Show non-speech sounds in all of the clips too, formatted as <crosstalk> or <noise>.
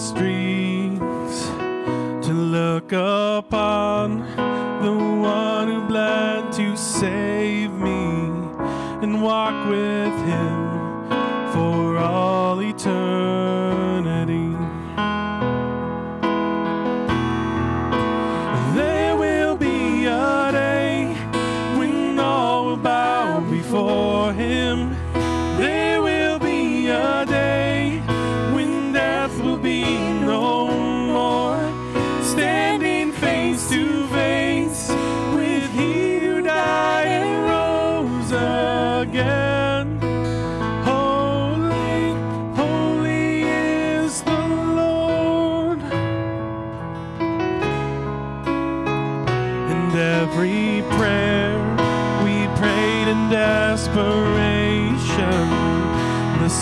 streets to look upon the one who bled to save me and walk with him.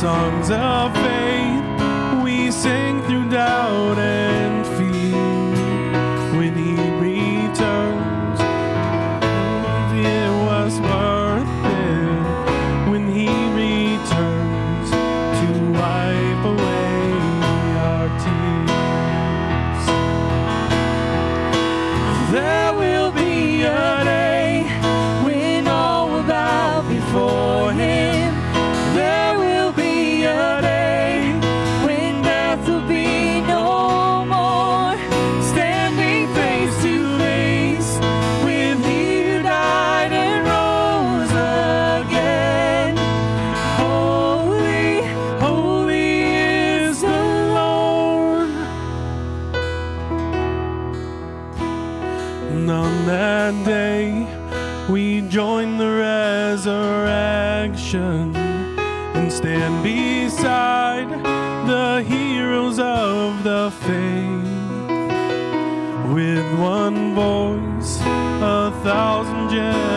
songs of voice, a thousand gems.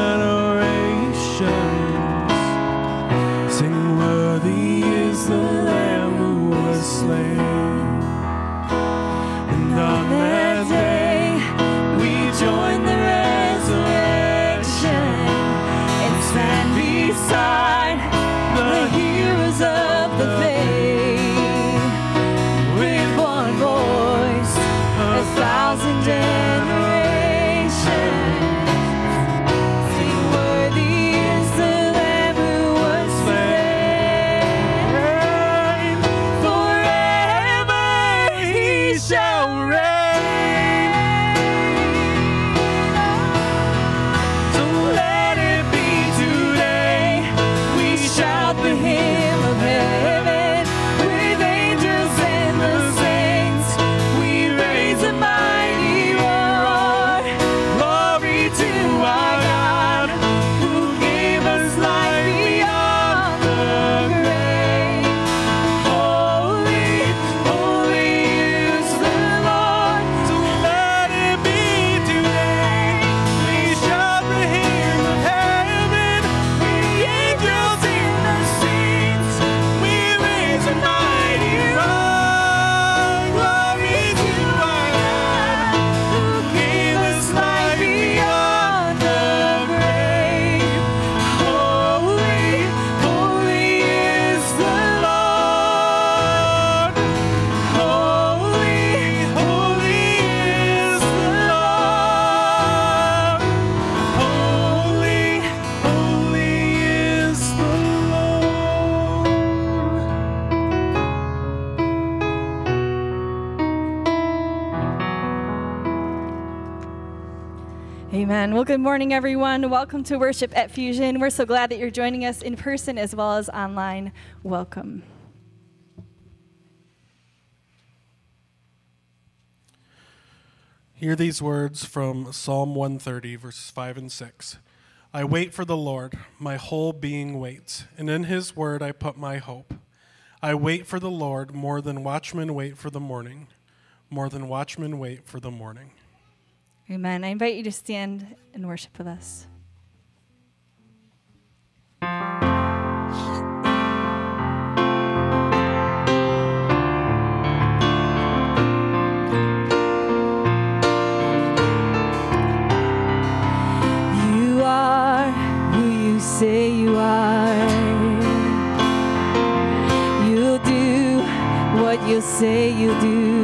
Amen. Well, good morning, everyone. Welcome to worship at Fusion. We're so glad that you're joining us in person as well as online. Welcome. Hear these words from Psalm 130, verses 5 and 6. I wait for the Lord, my whole being waits, and in his word I put my hope. I wait for the Lord more than watchmen wait for the morning, more than watchmen wait for the morning. Amen. I invite you to stand and worship with us. say you are. You'll do what you say you'll do.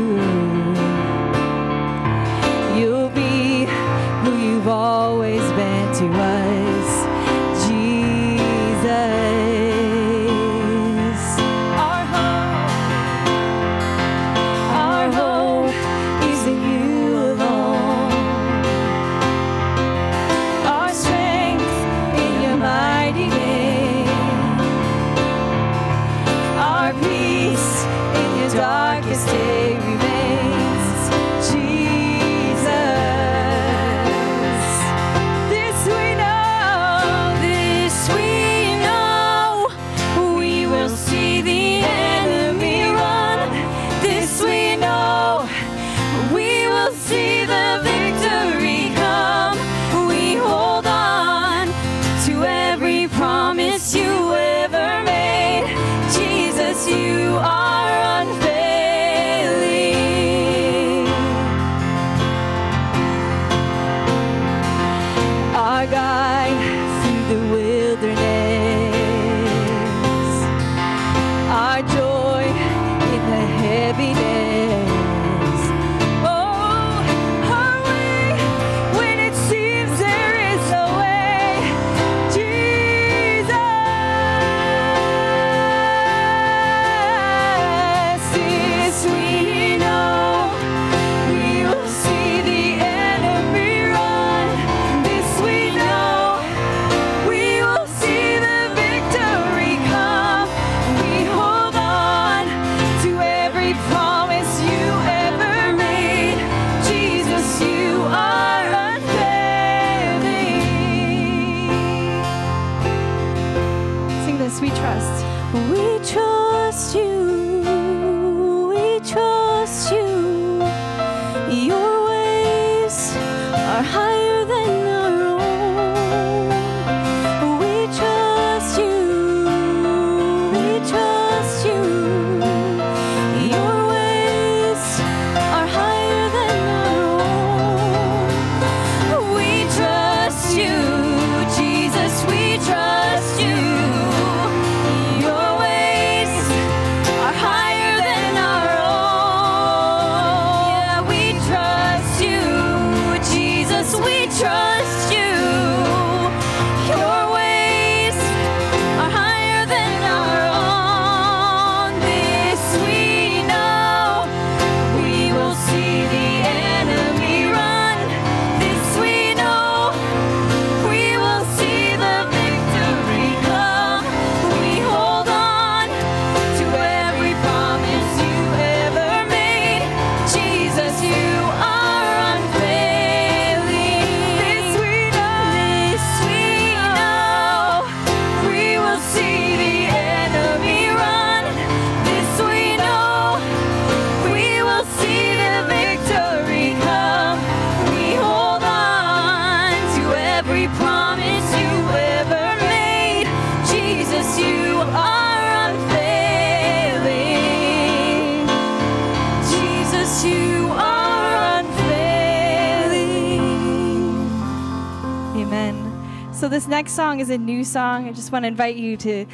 a new song, I just want to invite you to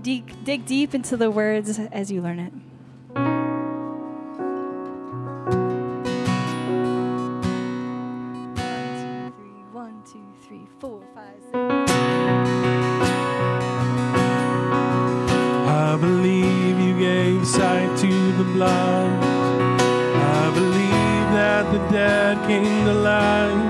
dig, dig deep into the words as you learn it. blind. I believe that the dead came to life.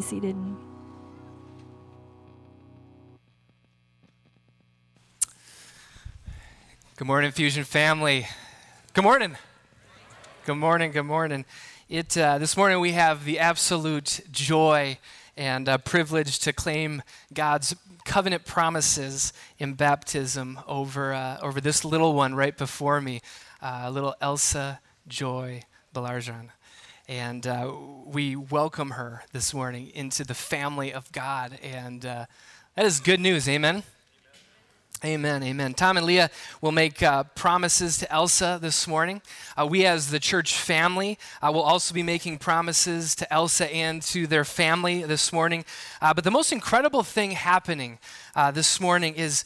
Seated. Good morning, Fusion family. Good morning. Good morning. Good morning. It, uh, this morning we have the absolute joy and uh, privilege to claim God's covenant promises in baptism over, uh, over this little one right before me, uh, little Elsa Joy Belarjan. And uh, we welcome her this morning into the family of God. And uh, that is good news. Amen. Amen, amen. Tom and Leah will make uh, promises to Elsa this morning. Uh, we, as the church family, uh, will also be making promises to Elsa and to their family this morning. Uh, but the most incredible thing happening uh, this morning is,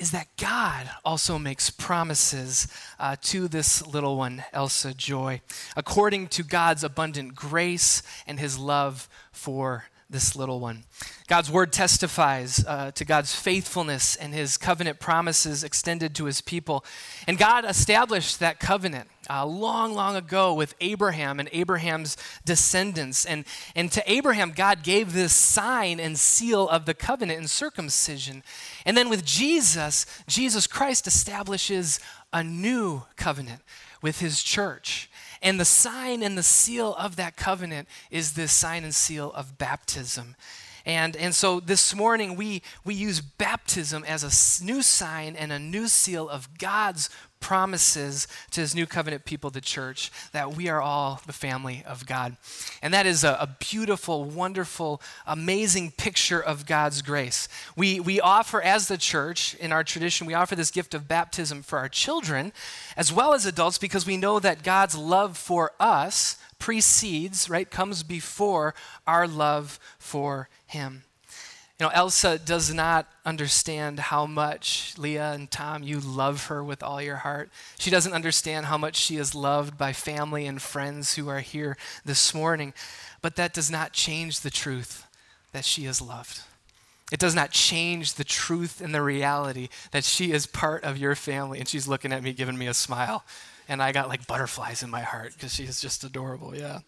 is that God also makes promises uh, to this little one, Elsa Joy, according to God's abundant grace and his love for this little one. God's word testifies uh, to God's faithfulness and his covenant promises extended to his people. And God established that covenant uh, long, long ago with Abraham and Abraham's descendants. And, and to Abraham, God gave this sign and seal of the covenant in circumcision. And then with Jesus, Jesus Christ establishes a new covenant with his church. And the sign and the seal of that covenant is this sign and seal of baptism. And, and so this morning we, we use baptism as a new sign and a new seal of God's promises to his new covenant people, the church, that we are all the family of God. And that is a, a, beautiful, wonderful, amazing picture of God's grace. We, we offer, as the church, in our tradition, we offer this gift of baptism for our children as well as adults because we know that God's love for us precedes, right, comes before our love for him. You know, Elsa does not understand how much Leah and Tom, you love her with all your heart. She doesn't understand how much she is loved by family and friends who are here this morning. But that does not change the truth that she is loved. It does not change the truth and the reality that she is part of your family. And she's looking at me, giving me a smile. And I got like butterflies in my heart because she is just adorable. Yeah.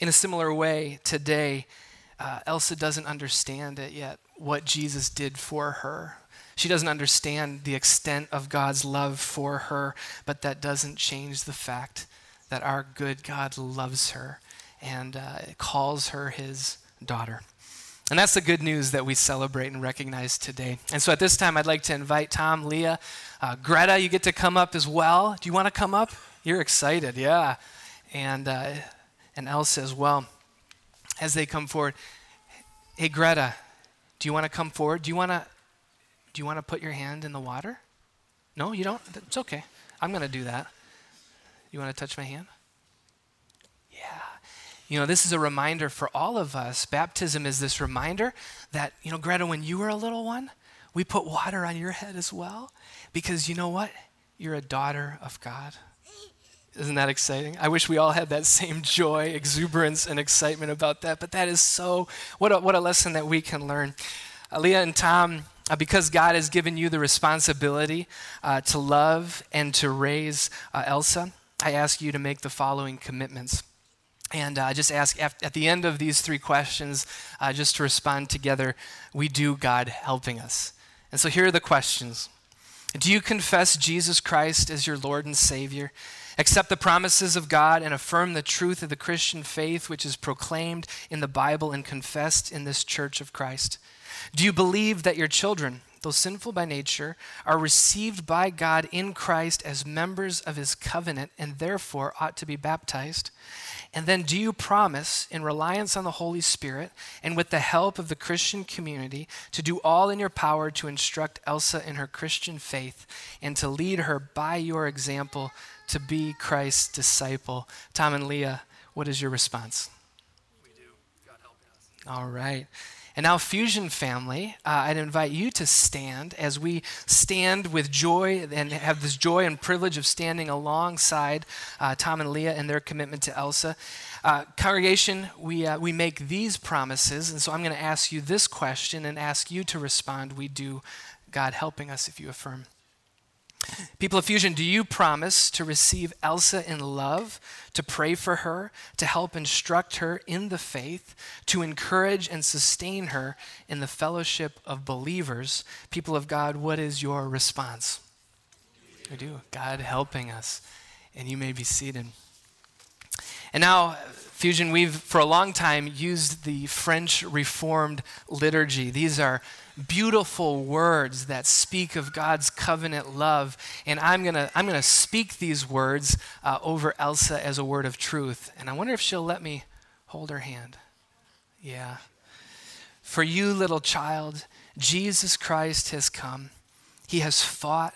In a similar way, today, uh, Elsa doesn't understand it yet, what Jesus did for her. She doesn't understand the extent of God's love for her, but that doesn't change the fact that our good God loves her and uh, calls her his daughter. And that's the good news that we celebrate and recognize today. And so at this time, I'd like to invite Tom, Leah, uh, Greta, you get to come up as well. Do you want to come up? You're excited, yeah. And, uh, and Elsa as well as they come forward. Hey, Greta, do you want to come forward? Do you want to do you want to put your hand in the water? No, you don't? It's okay. I'm going to do that. You want to touch my hand? Yeah. You know, this is a reminder for all of us. Baptism is this reminder that, you know, Greta, when you were a little one, we put water on your head as well because you know what? You're a daughter of God. Isn't that exciting? I wish we all had that same joy, exuberance, and excitement about that. But that is so, what a, what a lesson that we can learn. Leah and Tom, uh, because God has given you the responsibility uh, to love and to raise uh, Elsa, I ask you to make the following commitments. And I uh, just ask at, at, the end of these three questions, uh, just to respond together, we do God helping us. And so here are the questions Do you confess Jesus Christ as your Lord and Savior? Accept the promises of God and affirm the truth of the Christian faith which is proclaimed in the Bible and confessed in this church of Christ? Do you believe that your children, though sinful by nature, are received by God in Christ as members of his covenant and therefore ought to be baptized? And then, do you promise, in reliance on the Holy Spirit and with the help of the Christian community, to do all in your power to instruct Elsa in her Christian faith and to lead her by your example to be Christ's disciple. Tom and Leah, what is your response? We do. God help us. All right. And now, Fusion family, uh, I'd invite you to stand as we stand with joy and have this joy and privilege of standing alongside uh, Tom and Leah and their commitment to Elsa. Uh, congregation, we, uh, we make these promises, and so I'm going to ask you this question and ask you to respond. We do, God helping us if you affirm. People of Fusion, do you promise to receive Elsa in love, to pray for her, to help instruct her in the faith, to encourage and sustain her in the fellowship of believers? People of God, what is your response? We do. God helping us. And you may be seated. And now, Fusion, we've for a long time used the French Reformed liturgy. These are beautiful words that speak of God's covenant love. And I'm going to I'm to speak these words uh, over Elsa as a word of truth. And I wonder if she'll let me hold her hand. Yeah. For you, little child, Jesus Christ has come. He has fought,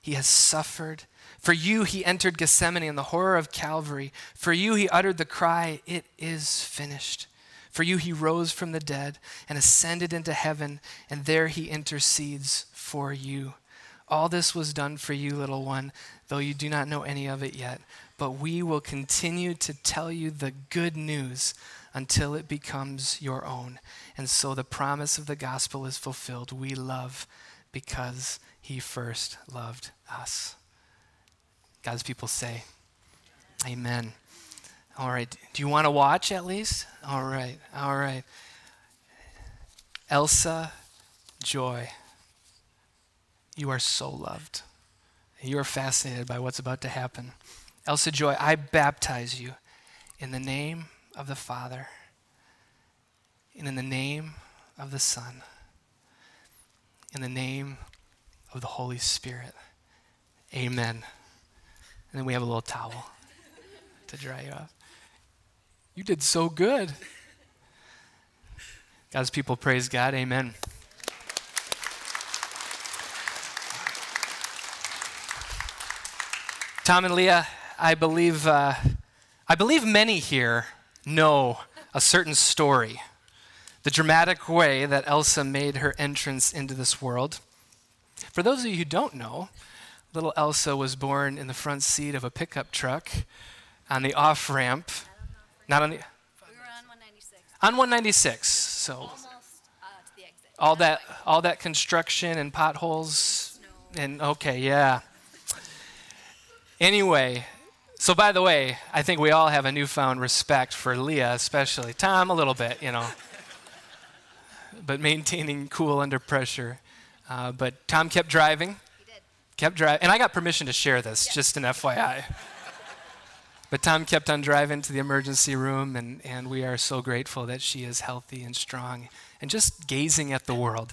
he has suffered, for you, he entered Gethsemane in the horror of Calvary. For you, he uttered the cry, It is finished. For you, he rose from the dead and ascended into heaven, and there he intercedes for you. All this was done for you, little one, though you do not know any of it yet. But we will continue to tell you the good news until it becomes your own. And so the promise of the gospel is fulfilled. We love because he first loved us. God's people say, Amen. All right. Do you want to watch at least? All right. All right. Elsa Joy, you are so loved. You are fascinated by what's about to happen. Elsa Joy, I baptize you in the name of the Father and in the name of the Son, in the name of the Holy Spirit. Amen. And then we have a little towel to dry you off. You did so good. God's people praise God. Amen. Tom and Leah, I believe, uh, I believe many here know a certain story, the dramatic way that Elsa made her entrance into this world. For those of you who don't know, little Elsa was born in the front seat of a pickup truck on the off ramp. Not on the. We were on 196. On 196. So Almost uh, to the exit. all that all that construction and potholes and okay, yeah. Anyway, so by the way, I think we all have a newfound respect for Leah, especially Tom a little bit, you know. <laughs> but maintaining cool under pressure. Uh, but Tom kept driving. He did. kept driving, and I got permission to share this, just an FYI. But Tom kept on driving to the emergency room, and, and we are so grateful that she is healthy and strong and just gazing at the world.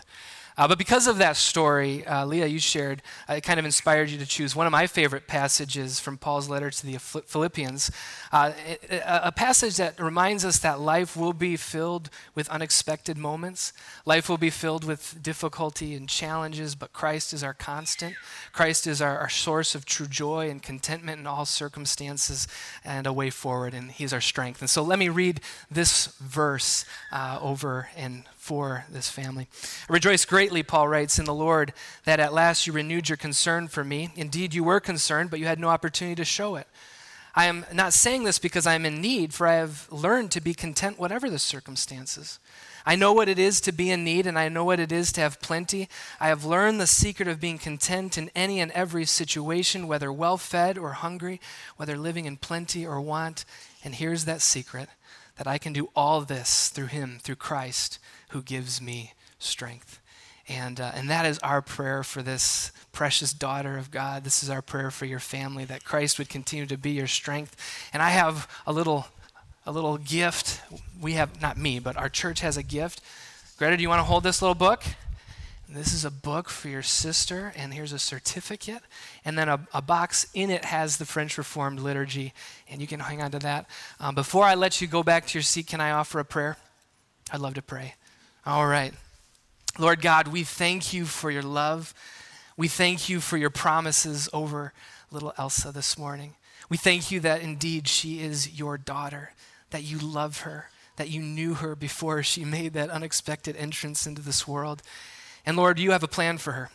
Uh, but because of that story, uh, Leah, you shared, uh, it kind of inspired you to choose one of my favorite passages from Paul's letter to the Philippians, uh, a passage that reminds us that life will be filled with unexpected moments. Life will be filled with difficulty and challenges, but Christ is our constant. Christ is our, our source of true joy and contentment in all circumstances and a way forward, and He's our strength. And so let me read this verse uh, over and for this family. I rejoice greatly, Paul writes, in the Lord that at last you renewed your concern for me. Indeed, you were concerned, but you had no opportunity to show it. I am not saying this because I am in need, for I have learned to be content whatever the circumstances. I know what it is to be in need, and I know what it is to have plenty. I have learned the secret of being content in any and every situation, whether well fed or hungry, whether living in plenty or want. And here's that secret that I can do all this through Him, through Christ who gives me strength. And, uh, and that is our prayer for this precious daughter of God. This is our prayer for your family that Christ would continue to be your strength. And I have a little, a little gift. We have, not me, but our church has a gift. Greta, do you want to hold this little book? This is a book for your sister, and here's a certificate. And then a, a, box in it has the French Reformed liturgy, and you can hang on to that. Um, before I let you go back to your seat, can I offer a prayer? I'd love to pray. All right. Lord God, we thank you for your love. We thank you for your promises over little Elsa this morning. We thank you that indeed she is your daughter, that you love her, that you knew her before she made that unexpected entrance into this world. And Lord, you have a plan for her.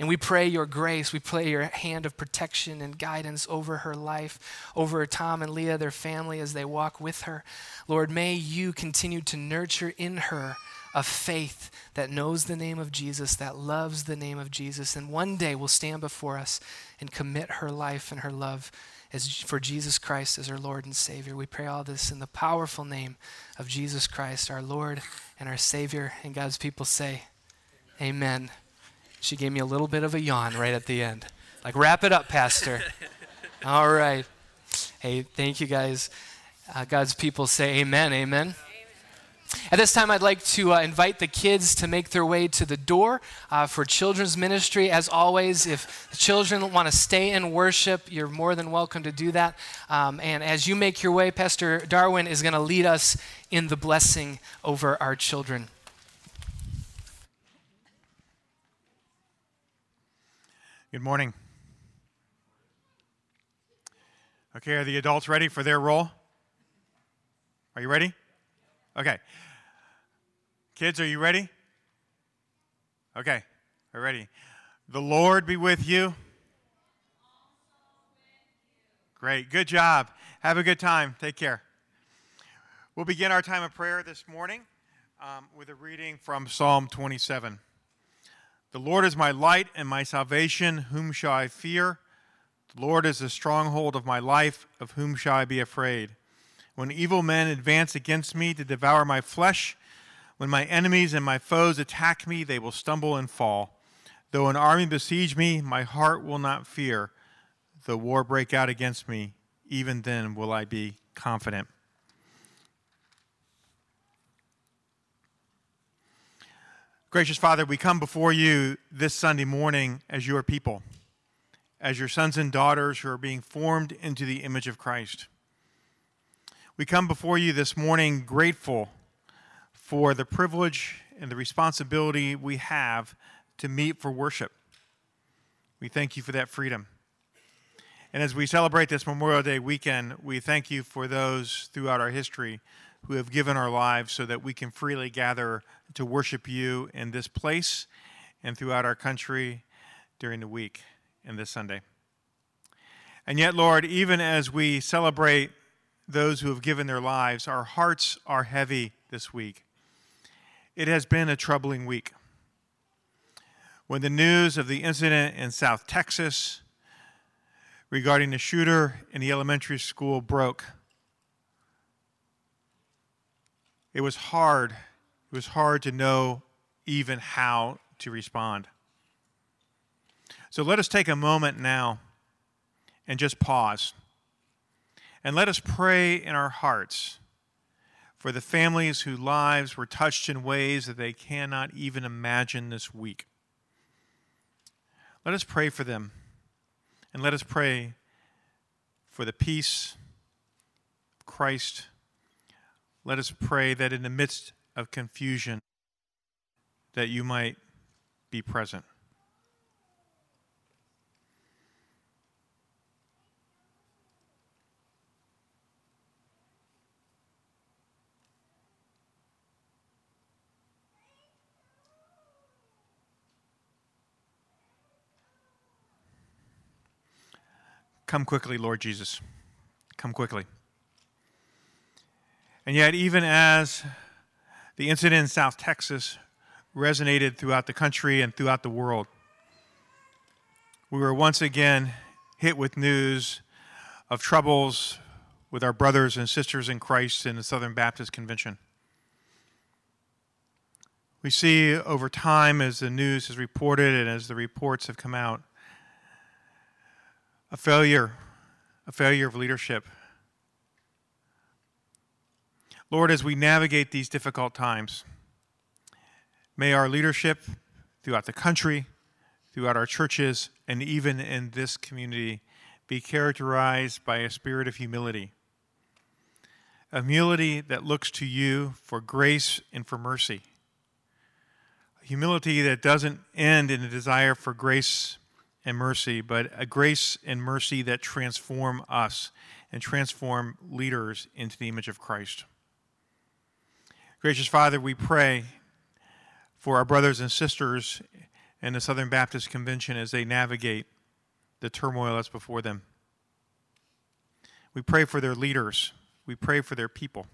And we pray your grace, we pray your hand of protection and guidance over her life, over Tom and Leah, their family, as they walk with her. Lord, may you continue to nurture in her of faith that knows the name of Jesus, that loves the name of Jesus, and one day will stand before us and commit her life and her love as for Jesus Christ as our Lord and Savior. We pray all this in the powerful name of Jesus Christ, our Lord and our Savior. And God's people say, Amen. She gave me a little bit of a yawn right at the end. Like, wrap it up, Pastor. <laughs> all right. Hey, thank you guys. Uh, God's people say, Amen. Amen. At this time, I'd like to uh, invite the kids to make their way to the door uh, for children's ministry. As always, if the children want to stay and worship, you're more than welcome to do that. Um, and as you make your way, Pastor Darwin is going to lead us in the blessing over our children. Good morning. Okay, are the adults ready for their role? Are you ready? Okay. Kids, are you ready? Okay, we're ready. The Lord be with you. Great, good job. Have a good time. Take care. We'll begin our time of prayer this morning um, with a reading from Psalm 27. The Lord is my light and my salvation. Whom shall I fear? The Lord is the stronghold of my life. Of whom shall I be afraid? When evil men advance against me to devour my flesh, when my enemies and my foes attack me, they will stumble and fall. Though an army besiege me, my heart will not fear. Though war break out against me, even then will I be confident. Gracious Father, we come before you this Sunday morning as your people, as your sons and daughters who are being formed into the image of Christ. We come before you this morning grateful for the privilege and the responsibility we have to meet for worship. We thank you for that freedom. And as we celebrate this Memorial Day weekend, we thank you for those throughout our history who have given our lives so that we can freely gather to worship you in this place and throughout our country during the week and this Sunday. And yet, Lord, even as we celebrate those who have given their lives. Our hearts are heavy this week. It has been a troubling week. When the news of the incident in South Texas regarding the shooter in the elementary school broke, it was hard. It was hard to know even how to respond. So let us take a moment now and just pause. And let us pray in our hearts for the families whose lives were touched in ways that they cannot even imagine this week. Let us pray for them. And let us pray for the peace of Christ. Let us pray that in the midst of confusion that you might be present. Come quickly, Lord Jesus. Come quickly. And yet, even as the incident in South Texas resonated throughout the country and throughout the world, we were once again hit with news of troubles with our brothers and sisters in Christ in the Southern Baptist Convention. We see over time, as the news has reported and as the reports have come out, a failure, a failure of leadership. Lord, as we navigate these difficult times, may our leadership throughout the country, throughout our churches, and even in this community be characterized by a spirit of humility. A humility that looks to you for grace and for mercy. A humility that doesn't end in a desire for grace and mercy, but a grace and mercy that transform us and transform leaders into the image of Christ. Gracious Father, we pray for our brothers and sisters in the Southern Baptist Convention as they navigate the turmoil that's before them. We pray for their leaders. We pray for their people.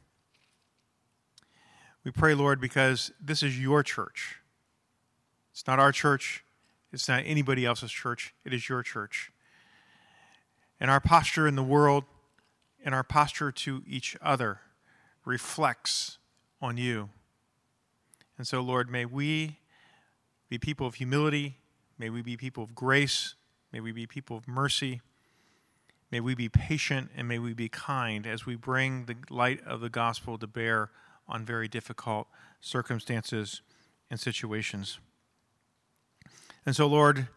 We pray, Lord, because this is your church. It's not our church, it's not anybody else's church, it is your church. And our posture in the world and our posture to each other reflects on you. And so, Lord, may we be people of humility, may we be people of grace, may we be people of mercy. May we be patient and may we be kind as we bring the light of the gospel to bear on very difficult circumstances and situations. And so, Lord,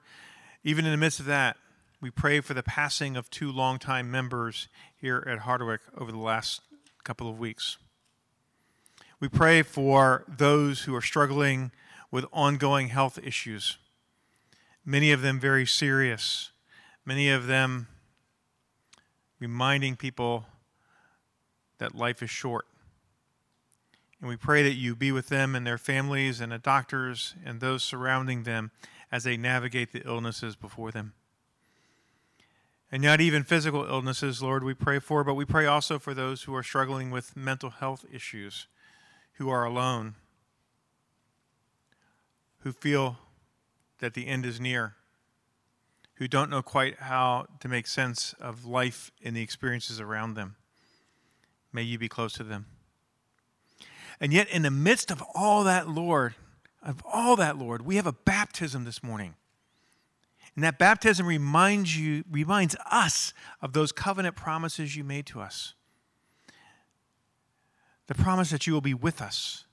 even in the midst of that, we pray for the passing of two longtime members here at Hardwick over the last couple of weeks. We pray for those who are struggling with ongoing health issues, many of them very serious, many of them reminding people that life is short. And we pray that you be with them and their families and the doctors and those surrounding them as they navigate the illnesses before them. And not even physical illnesses, Lord, we pray for, but we pray also for those who are struggling with mental health issues, who are alone, who feel that the end is near, who don't know quite how to make sense of life and the experiences around them. May you be close to them. And yet, in the midst of all that, Lord, of all that, Lord, we have a baptism this morning. And that baptism reminds you, reminds us of those covenant promises you made to us. The promise that you will be with us,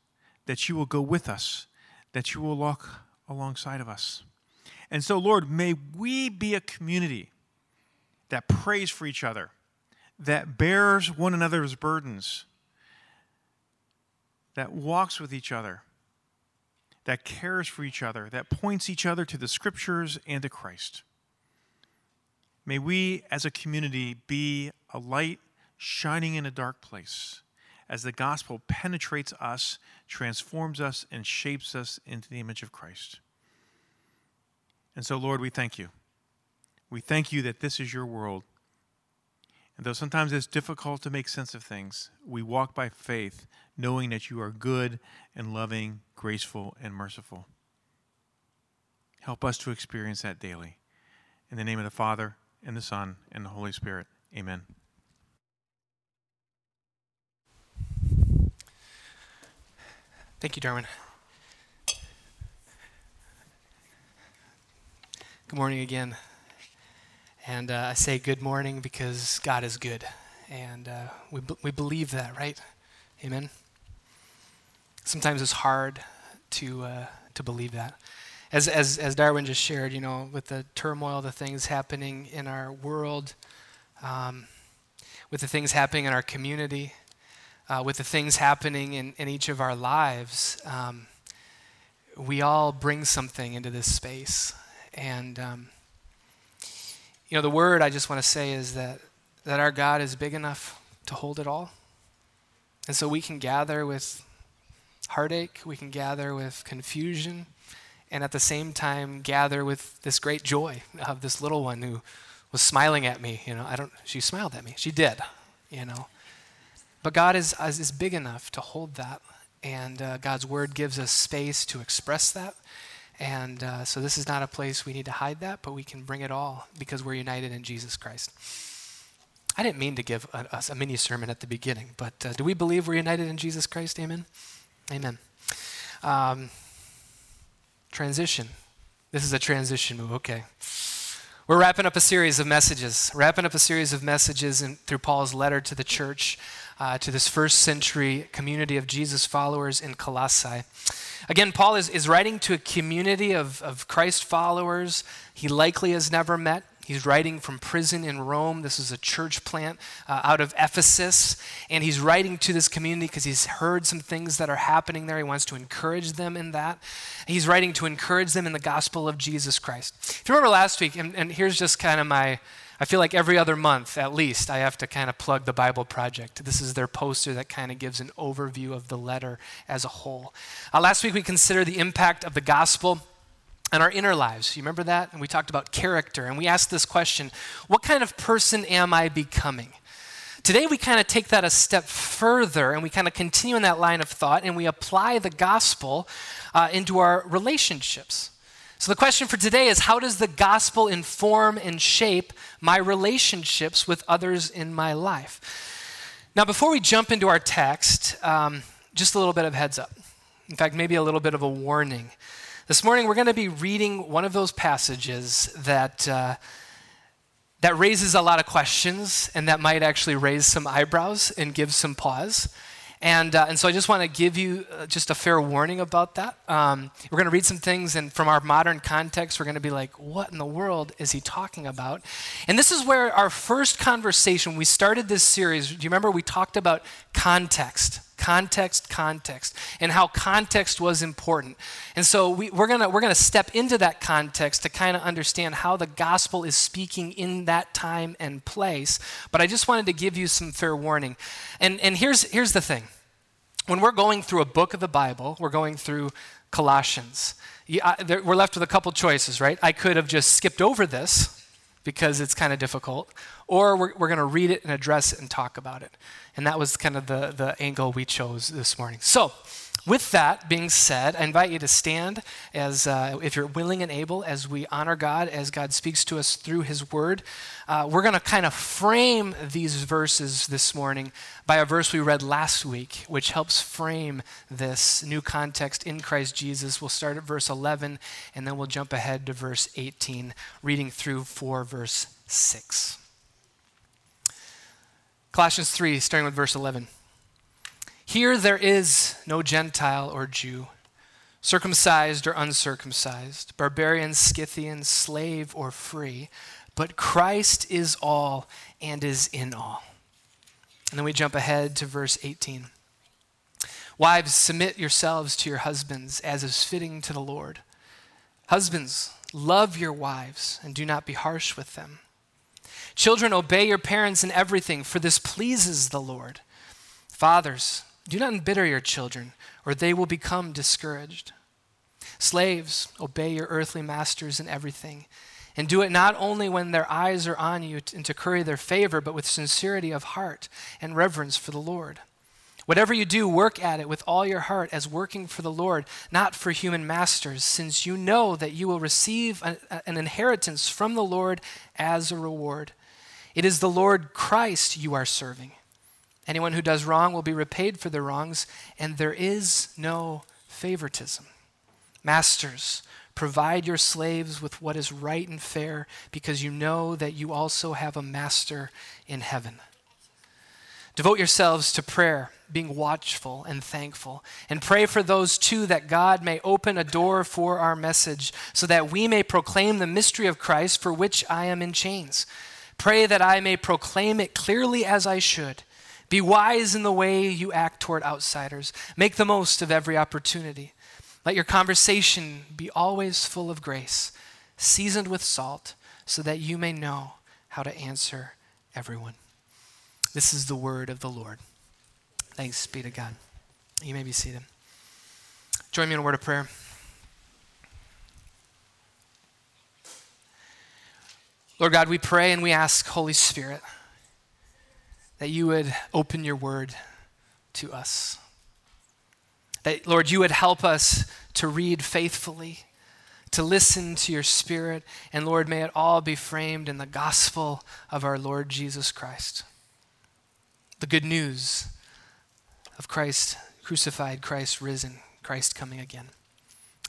that you will go with us, that you will walk alongside of us. And so, Lord, may we be a community that prays for each other, that bears one another's burdens, that walks with each other, that cares for each other, that points each other to the scriptures and to Christ. May we as a community be a light shining in a dark place as the gospel penetrates us, transforms us, and shapes us into the image of Christ. And so, Lord, we thank you. We thank you that this is your world. And though sometimes it's difficult to make sense of things, we walk by faith, knowing that you are good and loving, graceful and merciful. Help us to experience that daily. In the name of the Father, and the Son, and the Holy Spirit. Amen. Thank you, Darwin. Good morning again. And uh, I say good morning because God is good. And uh, we, b- we believe that, right? Amen. Sometimes it's hard to, uh, to believe that. As, as, as Darwin just shared, you know, with the turmoil, the things happening in our world, um, with the things happening in our community, uh, with the things happening in, in each of our lives, um, we all bring something into this space. And, um, you know, the word I just want to say is that, that our God is big enough to hold it all. And so we can gather with heartache, we can gather with confusion, and at the same time gather with this great joy of this little one who was smiling at me. You know, I don't, she smiled at me. She did, you know. But God is, is big enough to hold that, and uh, God's word gives us space to express that. And uh, so this is not a place we need to hide that, but we can bring it all because we're united in Jesus Christ. I didn't mean to give a, a, mini sermon at the beginning, but uh, do we believe we're united in Jesus Christ? Amen. Amen. Um, transition. This is a transition move. Okay. We're wrapping up a series of messages, wrapping up a series of messages in, through Paul's letter to the church, uh, to this first century community of Jesus followers in Colossae. Again, Paul is, is writing to a community of, of Christ followers he likely has never met. He's writing from prison in Rome. This is a church plant uh, out of Ephesus. And he's writing to this community because he's heard some things that are happening there. He wants to encourage them in that. He's writing to encourage them in the gospel of Jesus Christ. If you remember last week, and, and here's just kind of my, I feel like every other month at least, I have to kind of plug the Bible Project. This is their poster that kind of gives an overview of the letter as a whole. Uh, last week we considered the impact of the gospel and our inner lives. You remember that? And we talked about character, and we asked this question What kind of person am I becoming? Today, we kind of take that a step further and we kind of continue in that line of thought and we apply the gospel uh, into our relationships. So, the question for today is how does the gospel inform and shape my relationships with others in my life? Now, before we jump into our text, um, just a little bit of heads up. In fact, maybe a little bit of a warning. This morning, we're going to be reading one of those passages that. Uh, that raises a lot of questions and that might actually raise some eyebrows and give some pause. And, uh, and so I just want to give you uh, just a fair warning about that. Um, we're going to read some things, and from our modern context, we're going to be like, what in the world is he talking about? And this is where our first conversation, we started this series. Do you remember we talked about context? Context, context, and how context was important. And so we, we're going to we're gonna step into that context to kind of understand how the gospel is speaking in that time and place. But I just wanted to give you some fair warning. And, and here's, here's the thing when we're going through a book of the Bible, we're going through Colossians, we're left with a couple choices, right? I could have just skipped over this because it's kind of difficult, or we're, we're going to read it and address it and talk about it. And that was kind of the, the angle we chose this morning. So, with that being said, I invite you to stand as, uh, if you're willing and able, as we honor God, as God speaks to us through His Word. Uh, we're going to kind of frame these verses this morning by a verse we read last week, which helps frame this new context in Christ Jesus. We'll start at verse 11, and then we'll jump ahead to verse 18, reading through 4, verse 6. Colossians 3, starting with verse 11. Here there is no Gentile or Jew, circumcised or uncircumcised, barbarian, Scythian, slave or free, but Christ is all and is in all. And then we jump ahead to verse 18. Wives, submit yourselves to your husbands as is fitting to the Lord. Husbands, love your wives and do not be harsh with them. Children, obey your parents in everything, for this pleases the Lord. Fathers, do not embitter your children, or they will become discouraged. Slaves, obey your earthly masters in everything, and do it not only when their eyes are on you and to curry their favor, but with sincerity of heart and reverence for the Lord. Whatever you do, work at it with all your heart as working for the Lord, not for human masters, since you know that you will receive an inheritance from the Lord as a reward. It is the Lord Christ you are serving. Anyone who does wrong will be repaid for their wrongs, and there is no favoritism. Masters, provide your slaves with what is right and fair, because you know that you also have a master in heaven. Devote yourselves to prayer, being watchful and thankful. And pray for those too that God may open a door for our message, so that we may proclaim the mystery of Christ for which I am in chains. Pray that I may proclaim it clearly as I should. Be wise in the way you act toward outsiders. Make the most of every opportunity. Let your conversation be always full of grace, seasoned with salt, so that you may know how to answer everyone. This is the word of the Lord. Thanks be to God. You may be seated. Join me in a word of prayer. Lord God, we pray and we ask, Holy Spirit, that you would open your word to us. That, Lord, you would help us to read faithfully, to listen to your spirit, and Lord, may it all be framed in the gospel of our Lord Jesus Christ. The good news of Christ crucified, Christ risen, Christ coming again.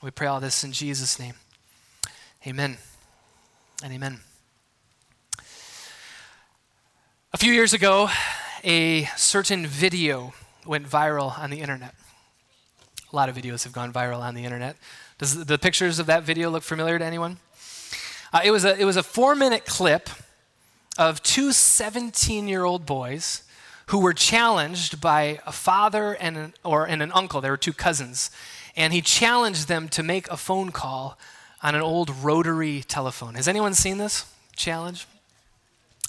We pray all this in Jesus' name. Amen and amen. A few years ago, a certain video went viral on the internet. A lot of videos have gone viral on the internet. Does the pictures of that video look familiar to anyone? Uh, it, was a, it was a four minute clip of two 17 year old boys who were challenged by a father and an, or, and an uncle. They were two cousins. And he challenged them to make a phone call on an old rotary telephone. Has anyone seen this challenge?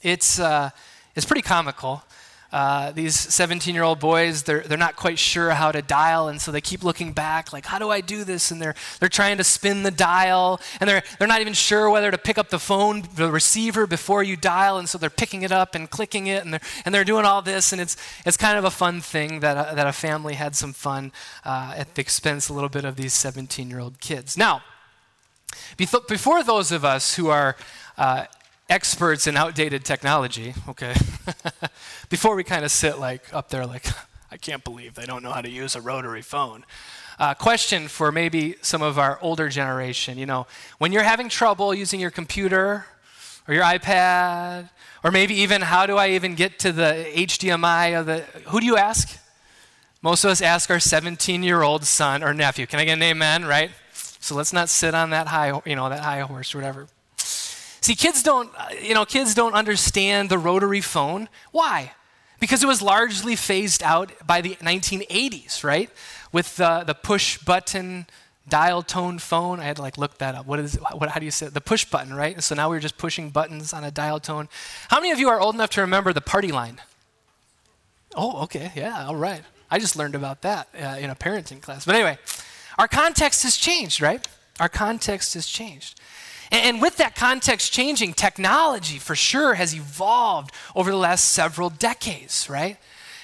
It's, uh, it's pretty comical. Uh, these 17 year old boys, they're, they're not quite sure how to dial, and so they keep looking back, like, how do I do this? And they're, they're trying to spin the dial, and they're, they're not even sure whether to pick up the phone, the receiver, before you dial, and so they're picking it up and clicking it, and they're, and they're doing all this, and it's, it's kind of a fun thing that a, that a family had some fun uh, at the expense a little bit of these 17 year old kids. Now, before those of us who are uh, experts in outdated technology, okay, <laughs> before we kind of sit like up there like, <laughs> I can't believe they don't know how to use a rotary phone. Uh, question for maybe some of our older generation. You know, when you're having trouble using your computer or your iPad, or maybe even how do I even get to the HDMI of the, who do you ask? Most of us ask our 17 year old son or nephew. Can I get an amen, right? So let's not sit on that high, you know, that high horse or whatever. See, kids don't, you know, kids don't understand the rotary phone. Why? Because it was largely phased out by the 1980s, right? With the, push button dial tone phone. I had to like look that up. What is what, how do you say it? The push button, right? So now we're just pushing buttons on a dial tone. How many of you are old enough to remember the party line? Oh, okay. Yeah, all right. I just learned about that uh, in a parenting class. But anyway, our context has changed, right? Our context has changed. And, with that context changing, technology for sure has evolved over the last several decades, right?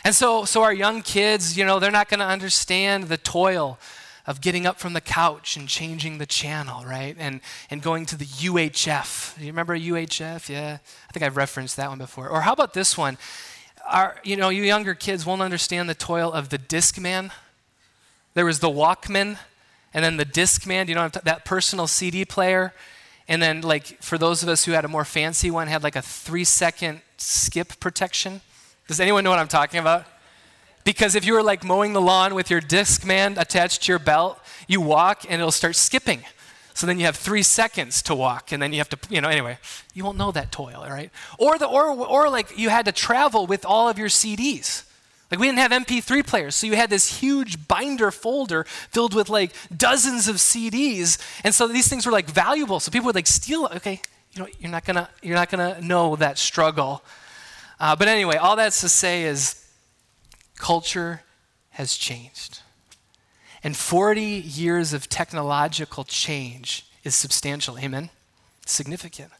And so, so our young kids, you know, they're not going to understand the toil of getting up from the couch and changing the channel, right? And, and going to the UHF. You remember UHF? Yeah. I think I've referenced that one before. Or how about this one? Our, you know, you younger kids won't understand the toil of the Discman. There was the Walkman, and then the Discman, you know, that personal CD player. And then, like, for those of us who had a more fancy one, had like a three second skip protection. Does anyone know what I'm talking about? Because if you were like mowing the lawn with your Discman attached to your belt, you walk and it'll start skipping. So then you have three seconds to walk, and then you have to, you know, anyway, you won't know that toil, right? Or the or or like you had to travel with all of your CDs. Like we didn't have MP3 players, so you had this huge binder folder filled with like dozens of CDs, and so these things were like valuable. So people would like steal. Okay, you know, you're not gonna you're not gonna know that struggle. Uh, but anyway, all that's to say is, culture has changed, and 40 years of technological change is substantial. Amen. Significant.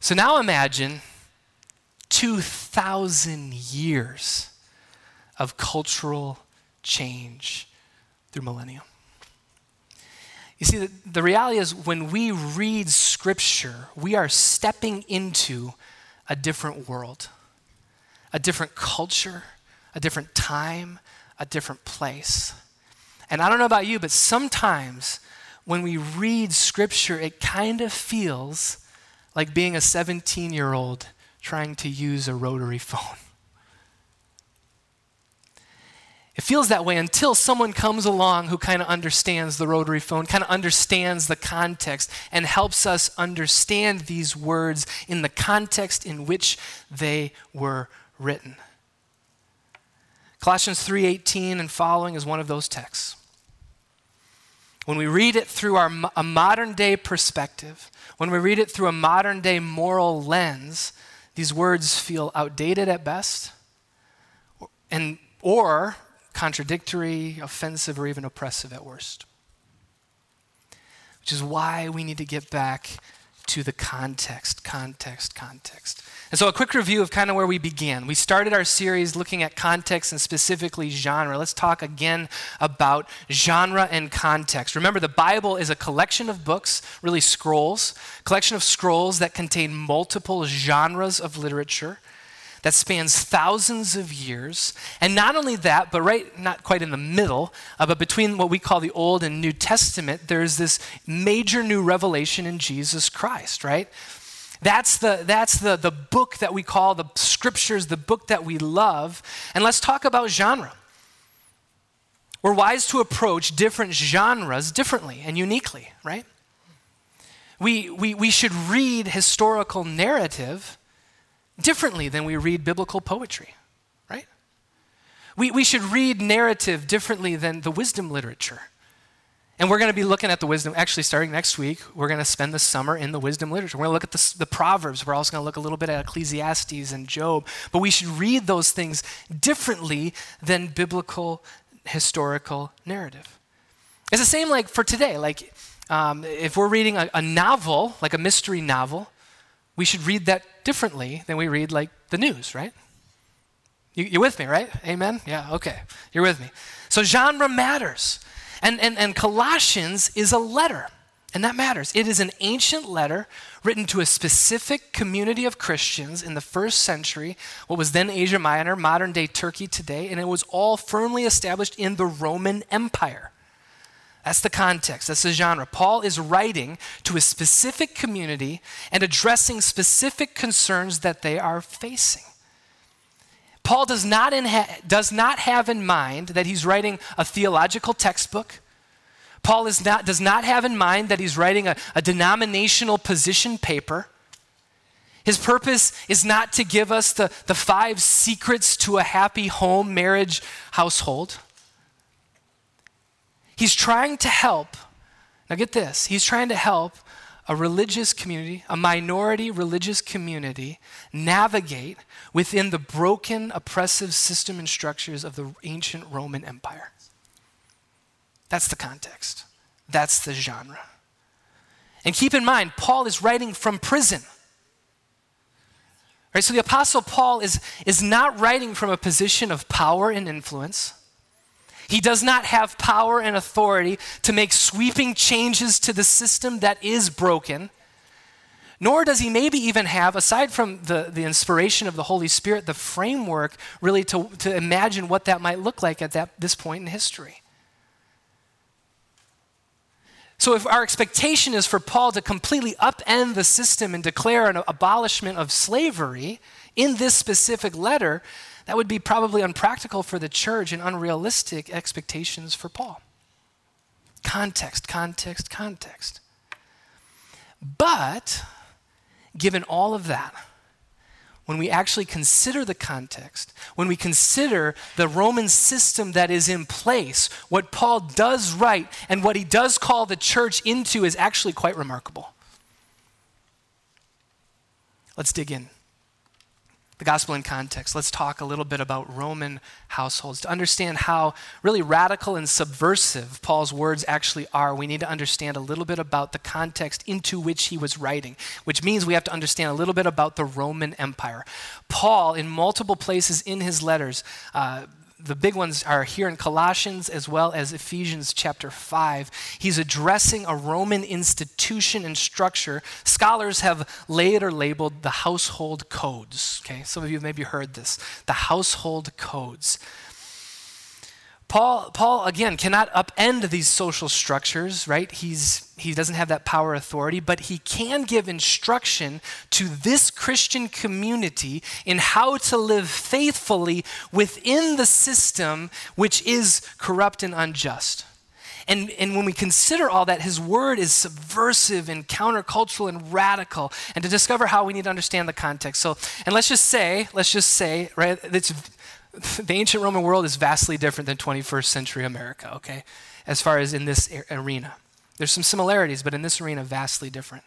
So now imagine 2,000 years of cultural change through millennium. You see, the, the reality is when we read Scripture, we are stepping into a different world, a different culture, a different time, a different place. And I don't know about you, but sometimes when we read Scripture, it kind of feels like being a 17 year old trying to use a rotary phone. <laughs> It feels that way until someone comes along who kind of understands the rotary phone, kind of understands the context, and helps us understand these words in the context in which they were written. Colossians 3:18 and following is one of those texts. When we read it through our, a modern day perspective, when we read it through a modern day moral lens, these words feel outdated at best, and or contradictory, offensive, or even oppressive at worst. Which is why we need to get back to the context, context, context. And so, a quick review of kind of where we began. We started our series looking at context and specifically genre. Let's talk again about genre and context. Remember, the Bible is a collection of books, really scrolls, collection of scrolls that contain multiple genres of literature that spans thousands of years. And not only that, but right, not quite in the middle, uh, but between what we call the Old and New Testament, there's this major new revelation in Jesus Christ, right? That's the, that's the, the book that we call the scriptures, the book that we love. And let's talk about genre. We're wise to approach different genres differently and uniquely, right? We, we, we should read historical narrative differently than we read biblical poetry, right? We, we should read narrative differently than the wisdom literature. And we're going to be looking at the wisdom, actually, starting next week, we're going to spend the summer in the wisdom literature. We're going to look at the, the Proverbs. We're also going to look a little bit at Ecclesiastes and Job. But we should read those things differently than biblical historical narrative. It's the same like for today. Like um, if we're reading a, a novel, like a mystery novel, we should read that differently than we read like the news, right? You, you're with me, right? Amen? Yeah, okay. You're with me. So genre matters. And, and, and Colossians is a letter, and that matters. It is an ancient letter written to a specific community of Christians in the first century, what was then Asia Minor, modern day Turkey today, and it was all firmly established in the Roman Empire. That's the context, that's the genre. Paul is writing to a specific community and addressing specific concerns that they are facing. Paul does not, does not have in mind that he's writing a theological textbook. Paul is not, does not have in mind that he's writing a, a denominational position paper. His purpose is not to give us the, the five secrets to a happy home, marriage, household. He's trying to help, now get this, he's trying to help a religious community, a minority religious community, navigate within the broken, oppressive system and structures of the ancient Roman Empire. That's the context, that's the genre. And keep in mind, Paul is writing from prison. Right, so the Apostle Paul is, is not writing from a position of power and influence. He does not have power and authority to make sweeping changes to the system that is broken. Nor does he maybe even have, aside from the, the inspiration of the Holy Spirit, the framework really to, to imagine what that might look like at that, this point in history. So, if our expectation is for Paul to completely upend the system and declare an abolishment of slavery in this specific letter, that would be probably unpractical for the church and unrealistic expectations for Paul. Context, context, context. But, given all of that, when we actually consider the context, when we consider the Roman system that is in place, what Paul does write and what he does call the church into is actually quite remarkable. Let's dig in the gospel in context, let's talk a little bit about Roman households. To understand how really radical and subversive Paul's words actually are, we need to understand a little bit about the context into which he was writing, which means we have to understand a little bit about the Roman Empire. Paul, in multiple places in his letters, uh, the big ones are here in Colossians as well as Ephesians chapter 5. He's addressing a Roman institution and structure. Scholars have laid or labeled the household codes. Okay, some of you have maybe heard this. The household codes. Paul, Paul, again, cannot upend these social structures, right? He's, he doesn't have that power authority, but he can give instruction to this Christian community in how to live faithfully within the system which is corrupt and unjust. And, and when we consider all that, his word is subversive and countercultural and radical. And to discover how we need to understand the context. So, and let's just say, let's just say, right, it's <laughs> the ancient Roman world is vastly different than 21st century America, okay, as far as in this arena. There's some similarities, but in this arena, vastly different.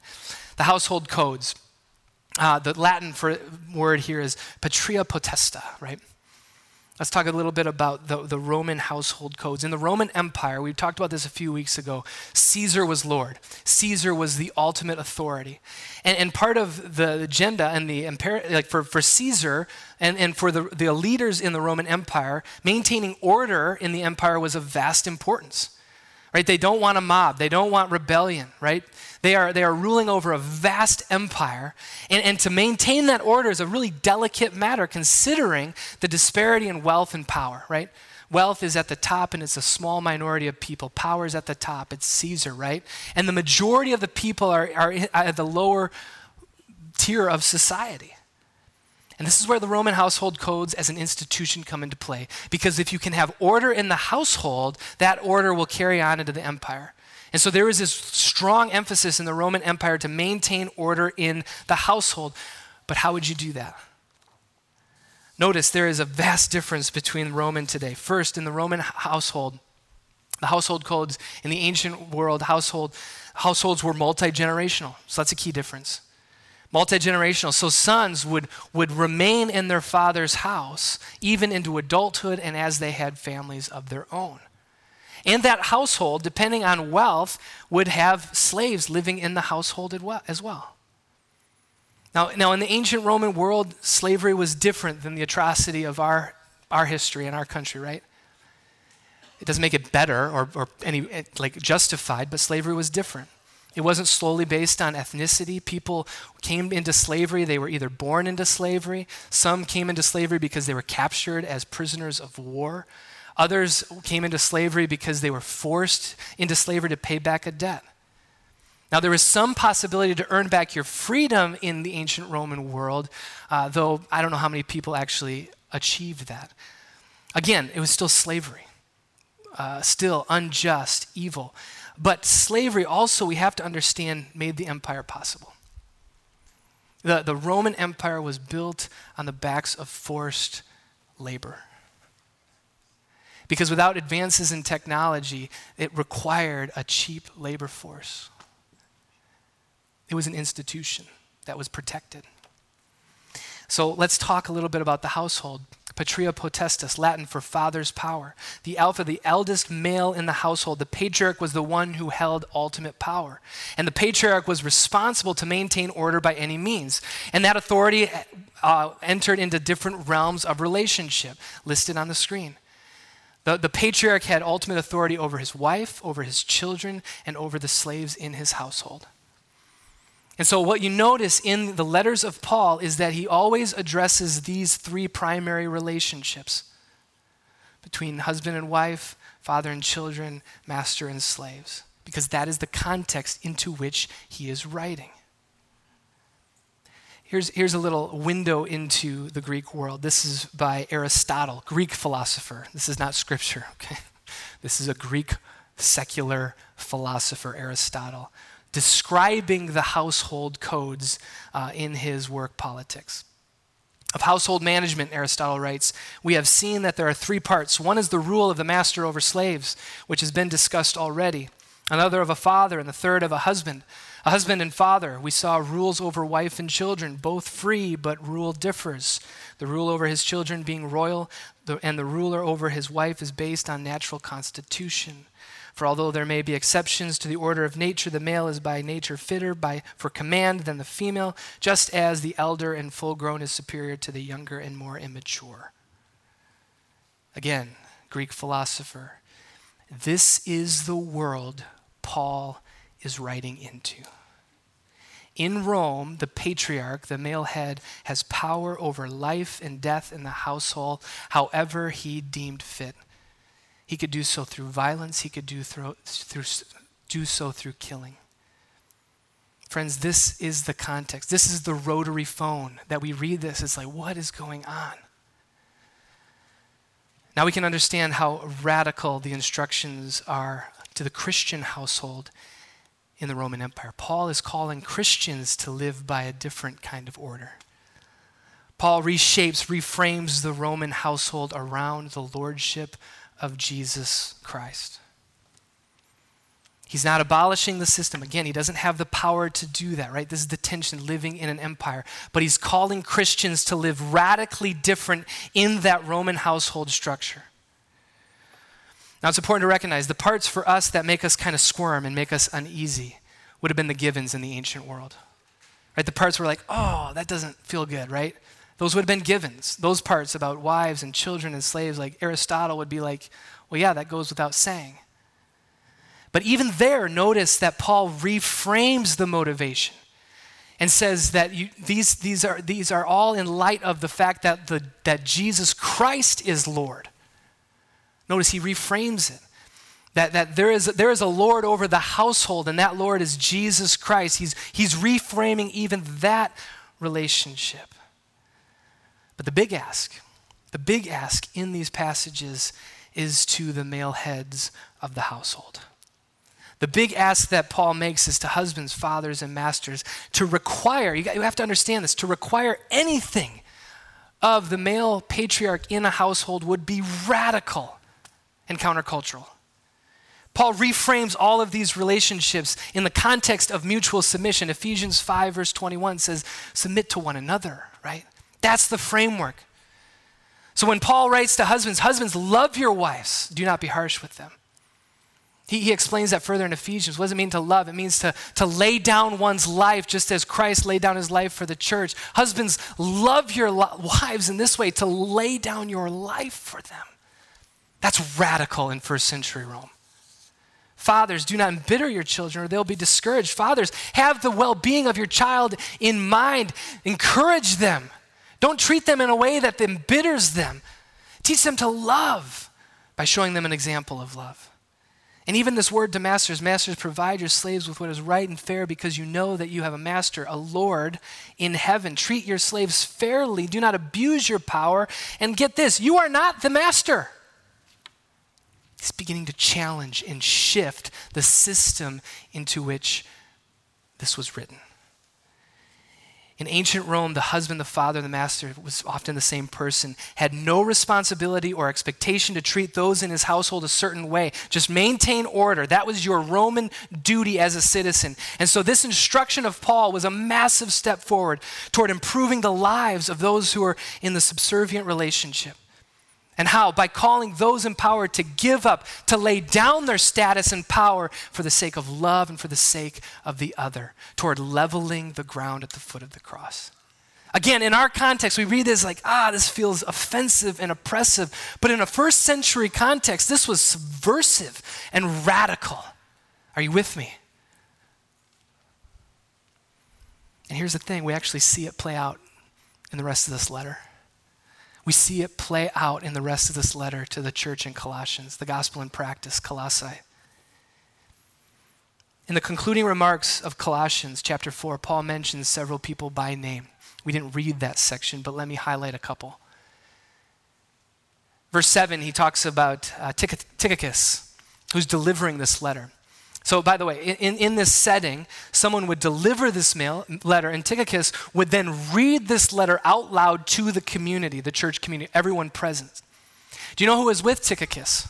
The household codes. Uh, the Latin for word here is patria potestas, right? Let's talk a little bit about the, the Roman household codes. In the Roman Empire, we talked about this a few weeks ago, Caesar was Lord. Caesar was the ultimate authority. And, and part of the agenda and the empire, like for, for Caesar and, and for the, the leaders in the Roman Empire, maintaining order in the empire was of vast importance right? They don't want a mob. They don't want rebellion, right? They are, they are ruling over a vast empire. And, and to maintain that order is a really delicate matter considering the disparity in wealth and power, right? Wealth is at the top and it's a small minority of people. Power is at the top. It's Caesar, right? And the majority of the people are, are at the lower tier of society. And this is where the Roman household codes as an institution come into play. Because if you can have order in the household, that order will carry on into the empire. And so there is this strong emphasis in the Roman Empire to maintain order in the household. But how would you do that? Notice there is a vast difference between Rome and today. First, in the Roman household, The household codes in the ancient world, household, households were multi generational. So that's a key difference. Multi generational. So sons would, would remain in their father's house even into adulthood and as they had families of their own. And that household, depending on wealth, would have slaves living in the household as well. Now, now, in the ancient Roman world, slavery was different than the atrocity of our, our history and our country, right? It doesn't make it better or, or any like justified, but slavery was different. It wasn't solely based on ethnicity. People came into slavery, they were either born into slavery, some came into slavery because they were captured as prisoners of war. Others came into slavery because they were forced into slavery to pay back a debt. Now, there was some possibility to earn back your freedom in the ancient Roman world, uh, though I don't know how many people actually achieved that. Again, it was still slavery, uh, still unjust, evil. But slavery also, we have to understand, made the empire possible. The, the Roman Empire was built on the backs of forced labor. Because without advances in technology, it required a cheap labor force. It was an institution that was protected. So let's talk a little bit about the household. Patria potestas, Latin for father's power. The alpha, the eldest male in the household, the patriarch was the one who held ultimate power. And the patriarch was responsible to maintain order by any means. And that authority uh, entered into different realms of relationship listed on the screen. The, the patriarch had ultimate authority over his wife, over his children, and over the slaves in his household. And so, what you notice in the letters of Paul is that he always addresses these three primary relationships between husband and wife, father and children, master and slaves, because that is the context into which he is writing. Here's, here's a little window into the Greek world. This is by Aristotle, Greek philosopher. This is not scripture, okay? <laughs> This is a Greek secular philosopher, Aristotle describing the household codes uh, in his work Politics. Of household management, Aristotle writes, we have seen that there are three parts. One is the rule of the master over slaves, which has been discussed already, another of a father, and the third of a husband. Husband and father, we saw rules over wife and children, both free, but rule differs. The rule over his children being royal, and the ruler over his wife is based on natural constitution. For although there may be exceptions to the order of nature, the male is by nature fitter by, for command than the female, just as the elder and full grown is superior to the younger and more immature. Again, Greek philosopher. This is the world Paul is writing into. In Rome, the patriarch, the male head, has power over life and death in the household, however he deemed fit. He could do so through violence, he could do, through, through, do so through killing. Friends, this is the context. This is the rotary phone that we read this. It's like, what is going on? Now we can understand how radical the instructions are to the Christian household in the Roman Empire. Paul is calling Christians to live by a different kind of order. Paul reshapes, reframes the Roman household around the lordship of Jesus Christ. He's not abolishing the system. Again, he doesn't have the power to do that, right? This is the tension living in an empire. But he's calling Christians to live radically different in that Roman household structure. Now, it's important to recognize the parts for us that make us kind of squirm and make us uneasy would have been the givens in the ancient world. Right? The parts were like, oh, that doesn't feel good, right? Those would have been givens. Those parts about wives and children and slaves, like Aristotle would be like, well, yeah, that goes without saying. But even there, notice that Paul reframes the motivation and says that you, these, these, are, these are all in light of the fact that, the, that Jesus Christ is Lord. Notice he reframes it. That, that there, is, there is a Lord over the household, and that Lord is Jesus Christ. He's, he's reframing even that relationship. But the big ask, the big ask in these passages is to the male heads of the household. The big ask that Paul makes is to husbands, fathers, and masters to require, you, got, you have to understand this, to require anything of the male patriarch in a household would be radical and countercultural. Paul reframes all of these relationships in the context of mutual submission. Ephesians 5, verse 21 says, Submit to one another, right? That's the framework. So when Paul writes to husbands, Husbands, love your wives, do not be harsh with them. He, he explains that further in Ephesians. What does it mean to love? It means to, to lay down one's life just as Christ laid down his life for the church. Husbands, love your wives in this way, to lay down your life for them. That's radical in first century Rome. Fathers, do not embitter your children or they'll be discouraged. Fathers, have the well being of your child in mind. Encourage them. Don't treat them in a way that embitters them. Teach them to love by showing them an example of love. And even this word to masters masters, provide your slaves with what is right and fair because you know that you have a master, a Lord in heaven. Treat your slaves fairly. Do not abuse your power. And get this you are not the master. He's beginning to challenge and shift the system into which this was written. In ancient Rome, the husband, the father, the master was often the same person, had no responsibility or expectation to treat those in his household a certain way. Just maintain order. That was your Roman duty as a citizen. And so, this instruction of Paul was a massive step forward toward improving the lives of those who are in the subservient relationship. And how? By calling those in power to give up, to lay down their status and power for the sake of love and for the sake of the other, toward leveling the ground at the foot of the cross. Again, in our context, we read this like, ah, this feels offensive and oppressive. But in a first century context, this was subversive and radical. Are you with me? And here's the thing we actually see it play out in the rest of this letter. We see it play out in the rest of this letter to the church in Colossians, the gospel in practice, Colossae. In the concluding remarks of Colossians chapter 4, Paul mentions several people by name. We didn't read that section, but let me highlight a couple. Verse 7, he talks about uh, Tychicus, who's delivering this letter. So, by the way, in, in this setting, someone would deliver this mail, letter, and Tychicus would then read this letter out loud to the community, the church community, everyone present. Do you know who was with Tychicus?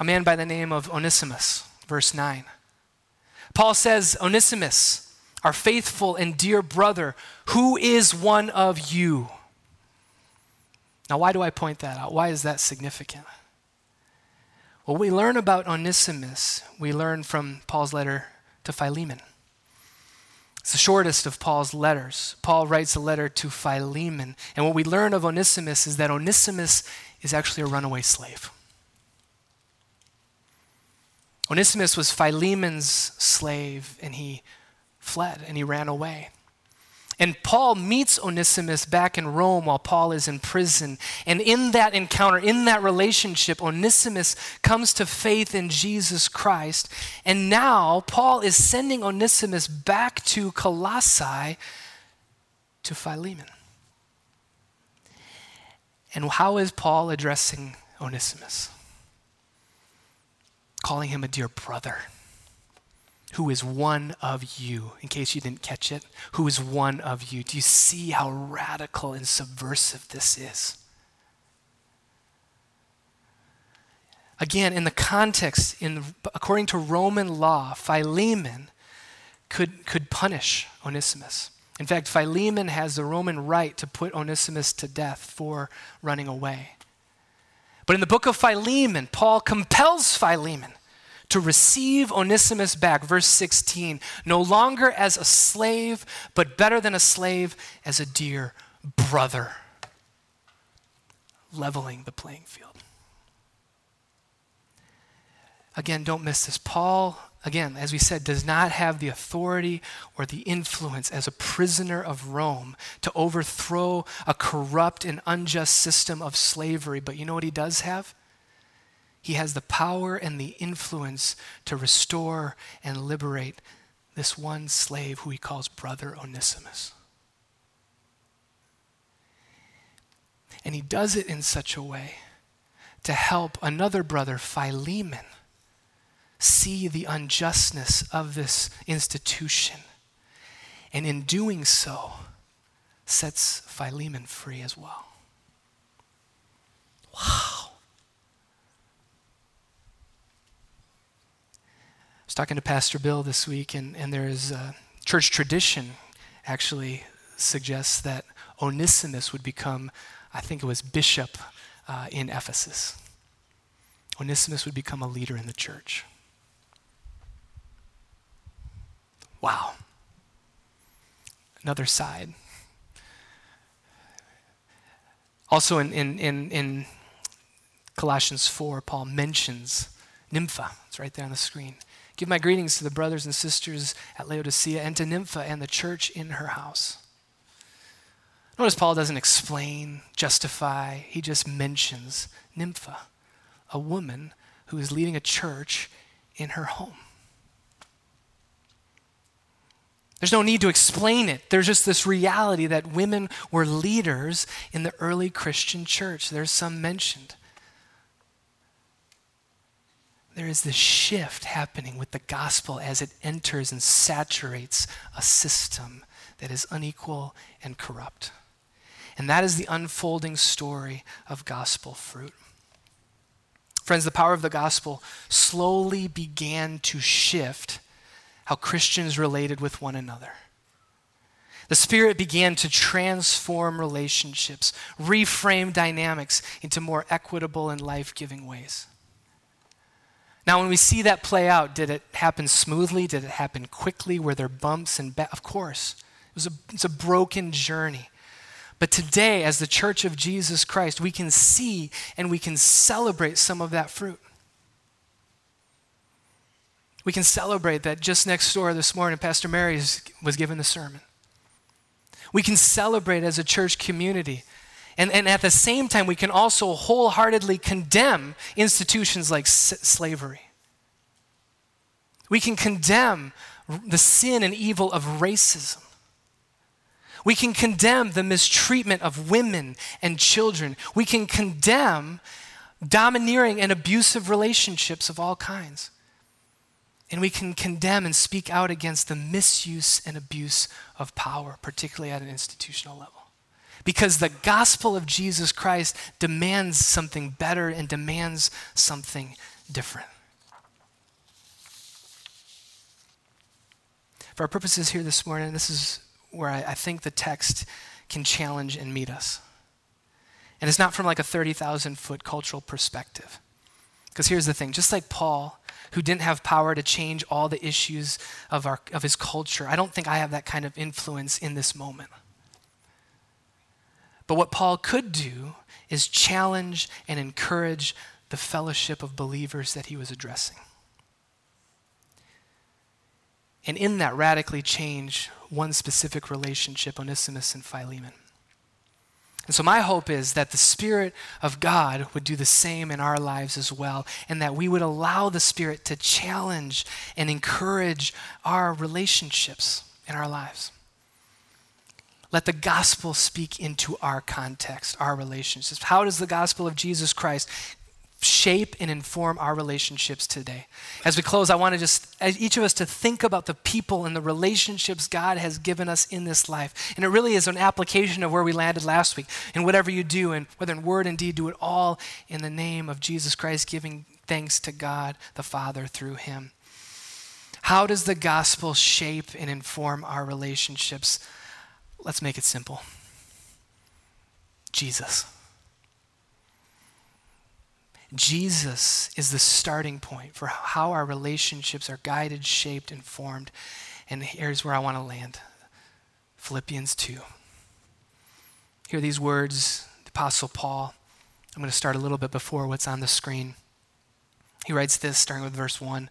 A man by the name of Onesimus, verse 9. Paul says, Onesimus, our faithful and dear brother, who is one of you. Now, why do I point that out? Why is that significant? What we learn about Onesimus, we learn from Paul's letter to Philemon. It's the shortest of Paul's letters. Paul writes a letter to Philemon. And what we learn of Onesimus is that Onesimus is actually a runaway slave. Onesimus was Philemon's slave, and he fled and he ran away. And Paul meets Onesimus back in Rome while Paul is in prison. And in that encounter, in that relationship, Onesimus comes to faith in Jesus Christ. And now Paul is sending Onesimus back to Colossae to Philemon. And how is Paul addressing Onesimus? Calling him a dear brother who is one of you, in case you didn't catch it, who is one of you. Do you see how radical and subversive this is? Again, in the context, in, according to Roman law, Philemon could, could punish Onesimus. In fact, Philemon has the Roman right to put Onesimus to death for running away. But in the book of Philemon, Paul compels Philemon to receive Onesimus back. Verse 16 no longer as a slave, but better than a slave, as a dear brother. Leveling the playing field. Again, don't miss this. Paul, again, as we said, does not have the authority or the influence as a prisoner of Rome to overthrow a corrupt and unjust system of slavery. But you know what he does have? He has the power and the influence to restore and liberate this one slave who he calls Brother Onesimus. And he does it in such a way to help another brother, Philemon, see the unjustness of this institution. And in doing so, sets Philemon free as well. Wow. Was talking to Pastor Bill this week, and, and there is a church tradition actually suggests that Onesimus would become, I think it was bishop uh, in Ephesus. Onesimus would become a leader in the church. Wow. Another side. Also in, in, in, in Colossians 4, Paul mentions Nympha. It's right there on the screen. Give my greetings to the brothers and sisters at Laodicea and to Nympha and the church in her house. Notice Paul doesn't explain, justify, he just mentions Nympha, a woman who is leading a church in her home. There's no need to explain it. There's just this reality that women were leaders in the early Christian church. There's some mentioned there is this shift happening with the gospel as it enters and saturates a system that is unequal and corrupt. And that is the unfolding story of gospel fruit. Friends, the power of the gospel slowly began to shift how Christians related with one another. The Spirit began to transform relationships, reframe dynamics into more equitable and life giving ways. Now, when we see that play out, did it happen smoothly? Did it happen quickly? Were there bumps and ba- of course, it was a, it's a broken journey. But today, as the church of Jesus Christ, we can see and we can celebrate some of that fruit. We can celebrate that just next door this morning, Pastor Mary was given the sermon. We can celebrate as a church community and, and at the same time, we can also wholeheartedly condemn institutions like s- slavery. We can condemn the sin and evil of racism. We can condemn the mistreatment of women and children. We can condemn domineering and abusive relationships of all kinds. And we can condemn and speak out against the misuse and abuse of power, particularly at an institutional level. Because the gospel of Jesus Christ demands something better and demands something different. For our purposes here this morning, this is where I, I think the text can challenge and meet us. And it's not from like a 30,000 foot cultural perspective. Because here's the thing just like Paul, who didn't have power to change all the issues of, our, of his culture, I don't think I have that kind of influence in this moment. But what Paul could do is challenge and encourage the fellowship of believers that he was addressing. And in that, radically change one specific relationship, Onesimus and Philemon. And so, my hope is that the Spirit of God would do the same in our lives as well, and that we would allow the Spirit to challenge and encourage our relationships in our lives. Let the gospel speak into our context, our relationships. How does the gospel of Jesus Christ shape and inform our relationships today? As we close, I want to just, each of us, to think about the people and the relationships God has given us in this life. And it really is an application of where we landed last week. And whatever you do, and whether in word and deed, do it all in the name of Jesus Christ, giving thanks to God the Father through Him. How does the gospel shape and inform our relationships? Let's make it simple Jesus. Jesus is the starting point for how our relationships are guided, shaped, and formed. And here's where I want to land Philippians 2. Hear these words, the Apostle Paul. I'm going to start a little bit before what's on the screen. He writes this, starting with verse 1.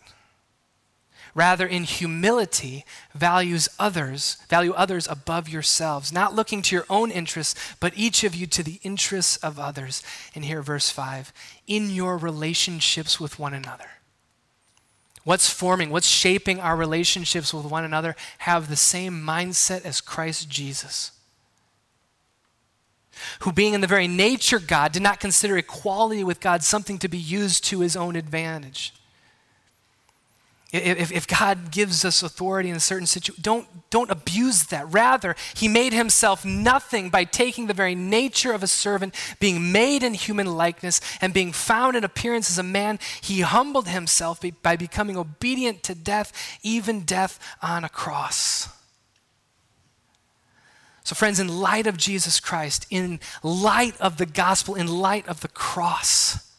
rather in humility values others value others above yourselves not looking to your own interests but each of you to the interests of others and here verse 5 in your relationships with one another what's forming what's shaping our relationships with one another have the same mindset as Christ Jesus who, being in the very nature God, did not consider equality with God something to be used to his own advantage. If, if God gives us authority in a certain situation, don't, don't abuse that. Rather, he made himself nothing by taking the very nature of a servant, being made in human likeness, and being found in appearance as a man. He humbled himself by becoming obedient to death, even death on a cross. So, friends, in light of Jesus Christ, in light of the gospel, in light of the cross,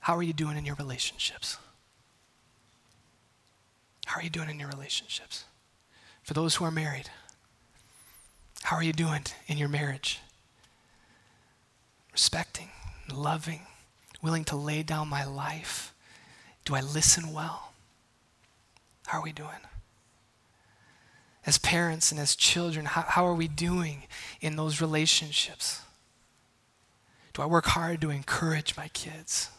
how are you doing in your relationships? How are you doing in your relationships? For those who are married, how are you doing in your marriage? Respecting, loving, willing to lay down my life. Do I listen well? How are we doing? As parents and as children, how, how are we doing in those relationships? Do I work hard to encourage my kids?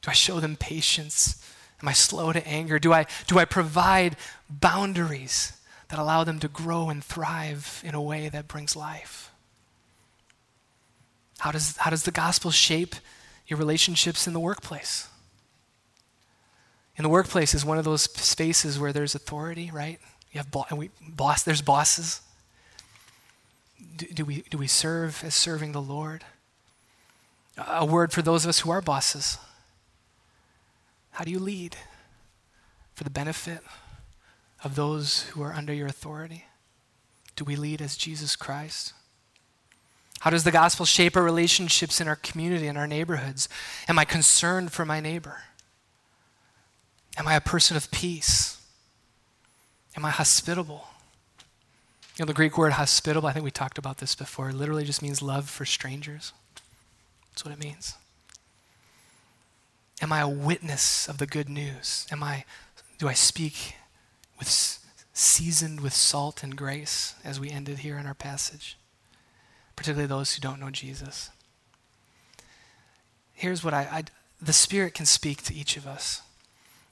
Do I show them patience Am I slow to anger? Do I, do I provide boundaries that allow them to grow and thrive in a way that brings life? How does, how does the gospel shape your relationships in the workplace? In the workplace is one of those spaces where there's authority, right? You have bo- we, boss, there's bosses. Do, do, we, do we serve as serving the Lord? A word for those of us who are bosses. How do you lead for the benefit of those who are under your authority? Do we lead as Jesus Christ? How does the gospel shape our relationships in our community, in our neighborhoods? Am I concerned for my neighbor? Am I a person of peace? Am I hospitable? You know, the Greek word hospitable, I think we talked about this before, literally just means love for strangers. That's what it means. Am I a witness of the good news? Am I, do I speak with seasoned with salt and grace as we ended here in our passage? Particularly those who don't know Jesus. Here's what I, I the Spirit can speak to each of us.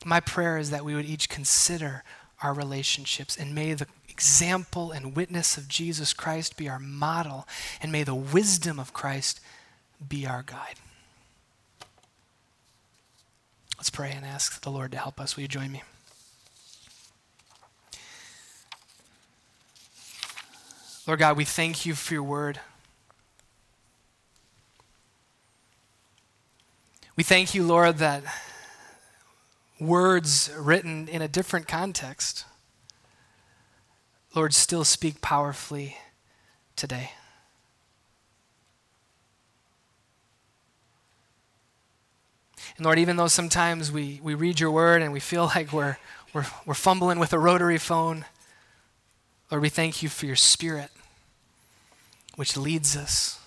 My prayer is that we would each consider our relationships and may the example and witness of Jesus Christ be our model and may the wisdom of Christ be our guide. Let's pray and ask the Lord to help us. Will you join me? Lord God, we thank you for your word. We thank you, Lord, that words written in a different context, Lord, still speak powerfully today. And Lord, even though sometimes we, we read your word and we feel <laughs> like we're, we're, we're fumbling with a rotary phone, Lord, we thank you for your spirit, which leads us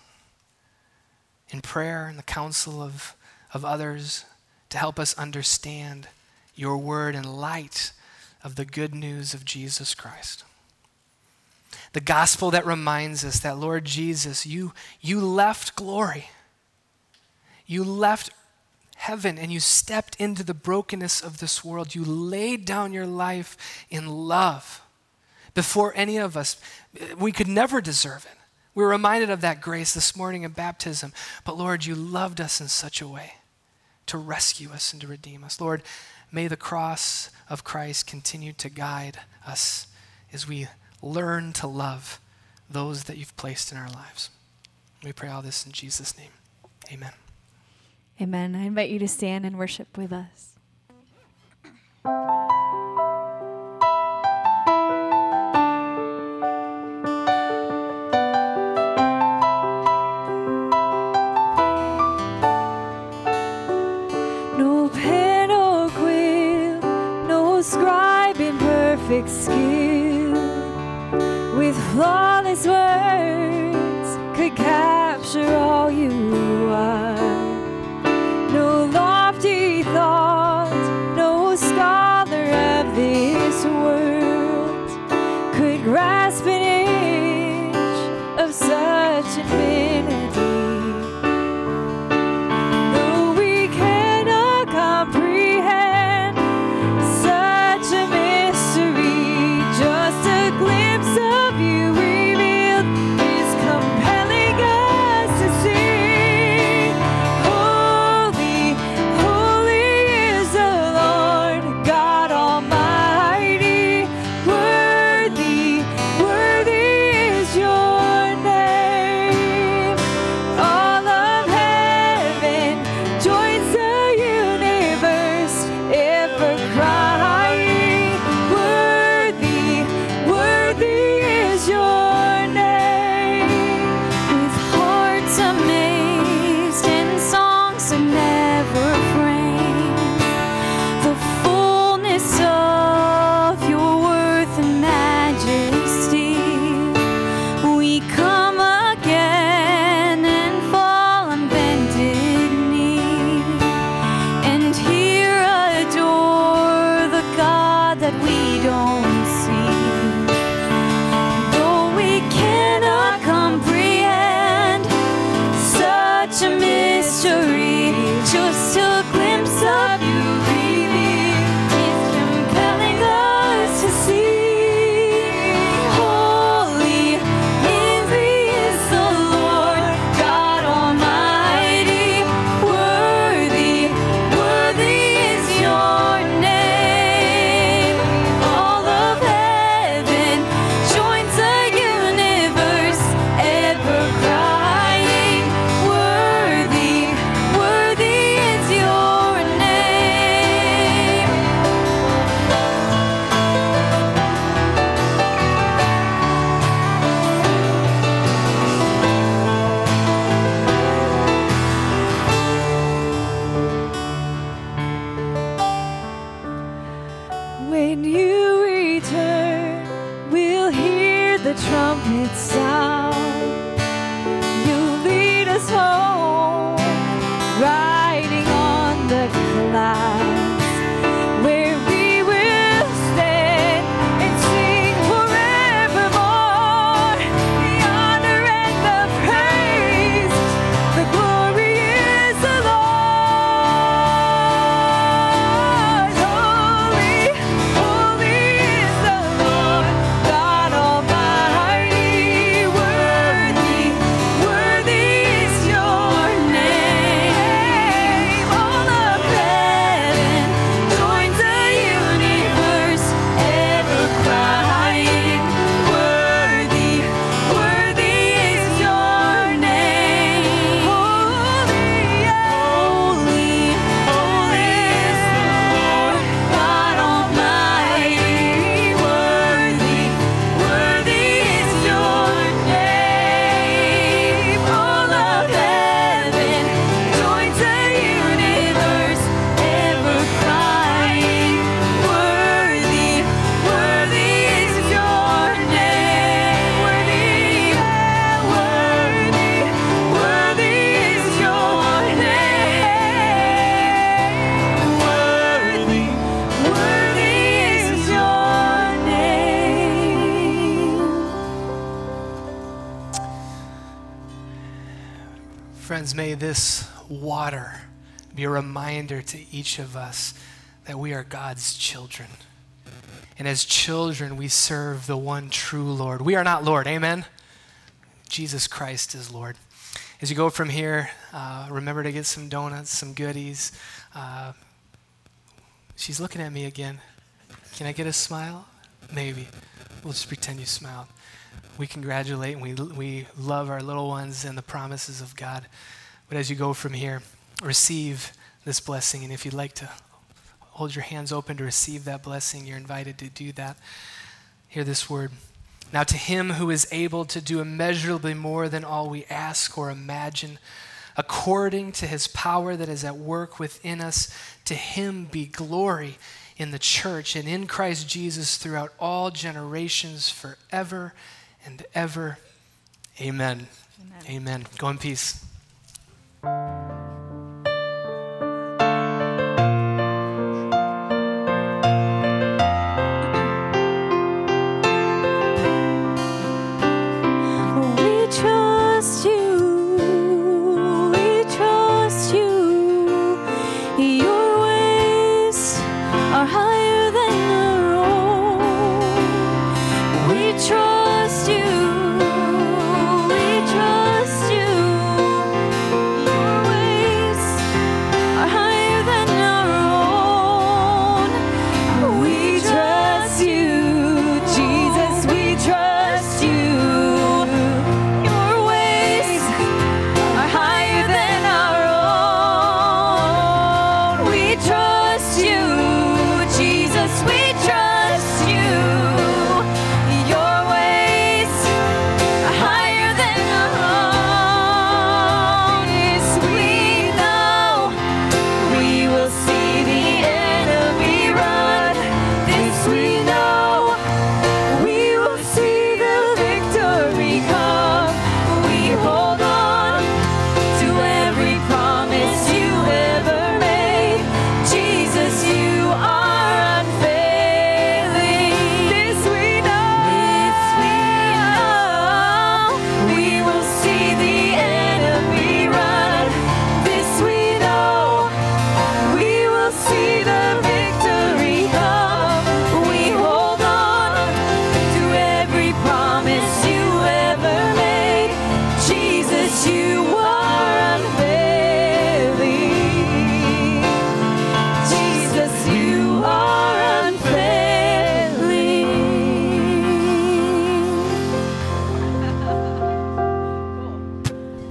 in prayer and the counsel of, of others to help us understand your word in light of the good news of Jesus Christ. The gospel that reminds us that, Lord Jesus, you, you left glory. You left heaven and you stepped into the brokenness of this world. You laid down your life in love before any of us. We could never deserve it. We were reminded of that grace this morning in baptism. But Lord, you loved us in such a way to rescue us and to redeem us. Lord, may the cross of Christ continue to guide us as we learn to love those that you've placed in our lives. We pray all this in Jesus' name. Amen. Amen. I invite you to stand and worship with us. No pen or quill, no scribe in perfect skill, with flawless words could capture all you return, we'll hear the trumpet sound. You lead us home, be a reminder to each of us that we are God's children. And as children, we serve the one true Lord. We are not Lord, amen? Jesus Christ is Lord. As you go from here, uh, remember to get some donuts, some goodies. Uh, she's looking at me again. Can I get a smile? Maybe. We'll just pretend you smiled. We congratulate and we, we love our little ones and the promises of God. But as you go from here, receive this blessing. And if you'd like to hold your hands open to receive that blessing, you're invited to do that. Hear this word. Now, to him who is able to do immeasurably more than all we ask or imagine, according to his power that is at work within us, to him be glory in the church and in Christ Jesus throughout all generations, forever and ever. Amen. Amen. Amen. Go in peace.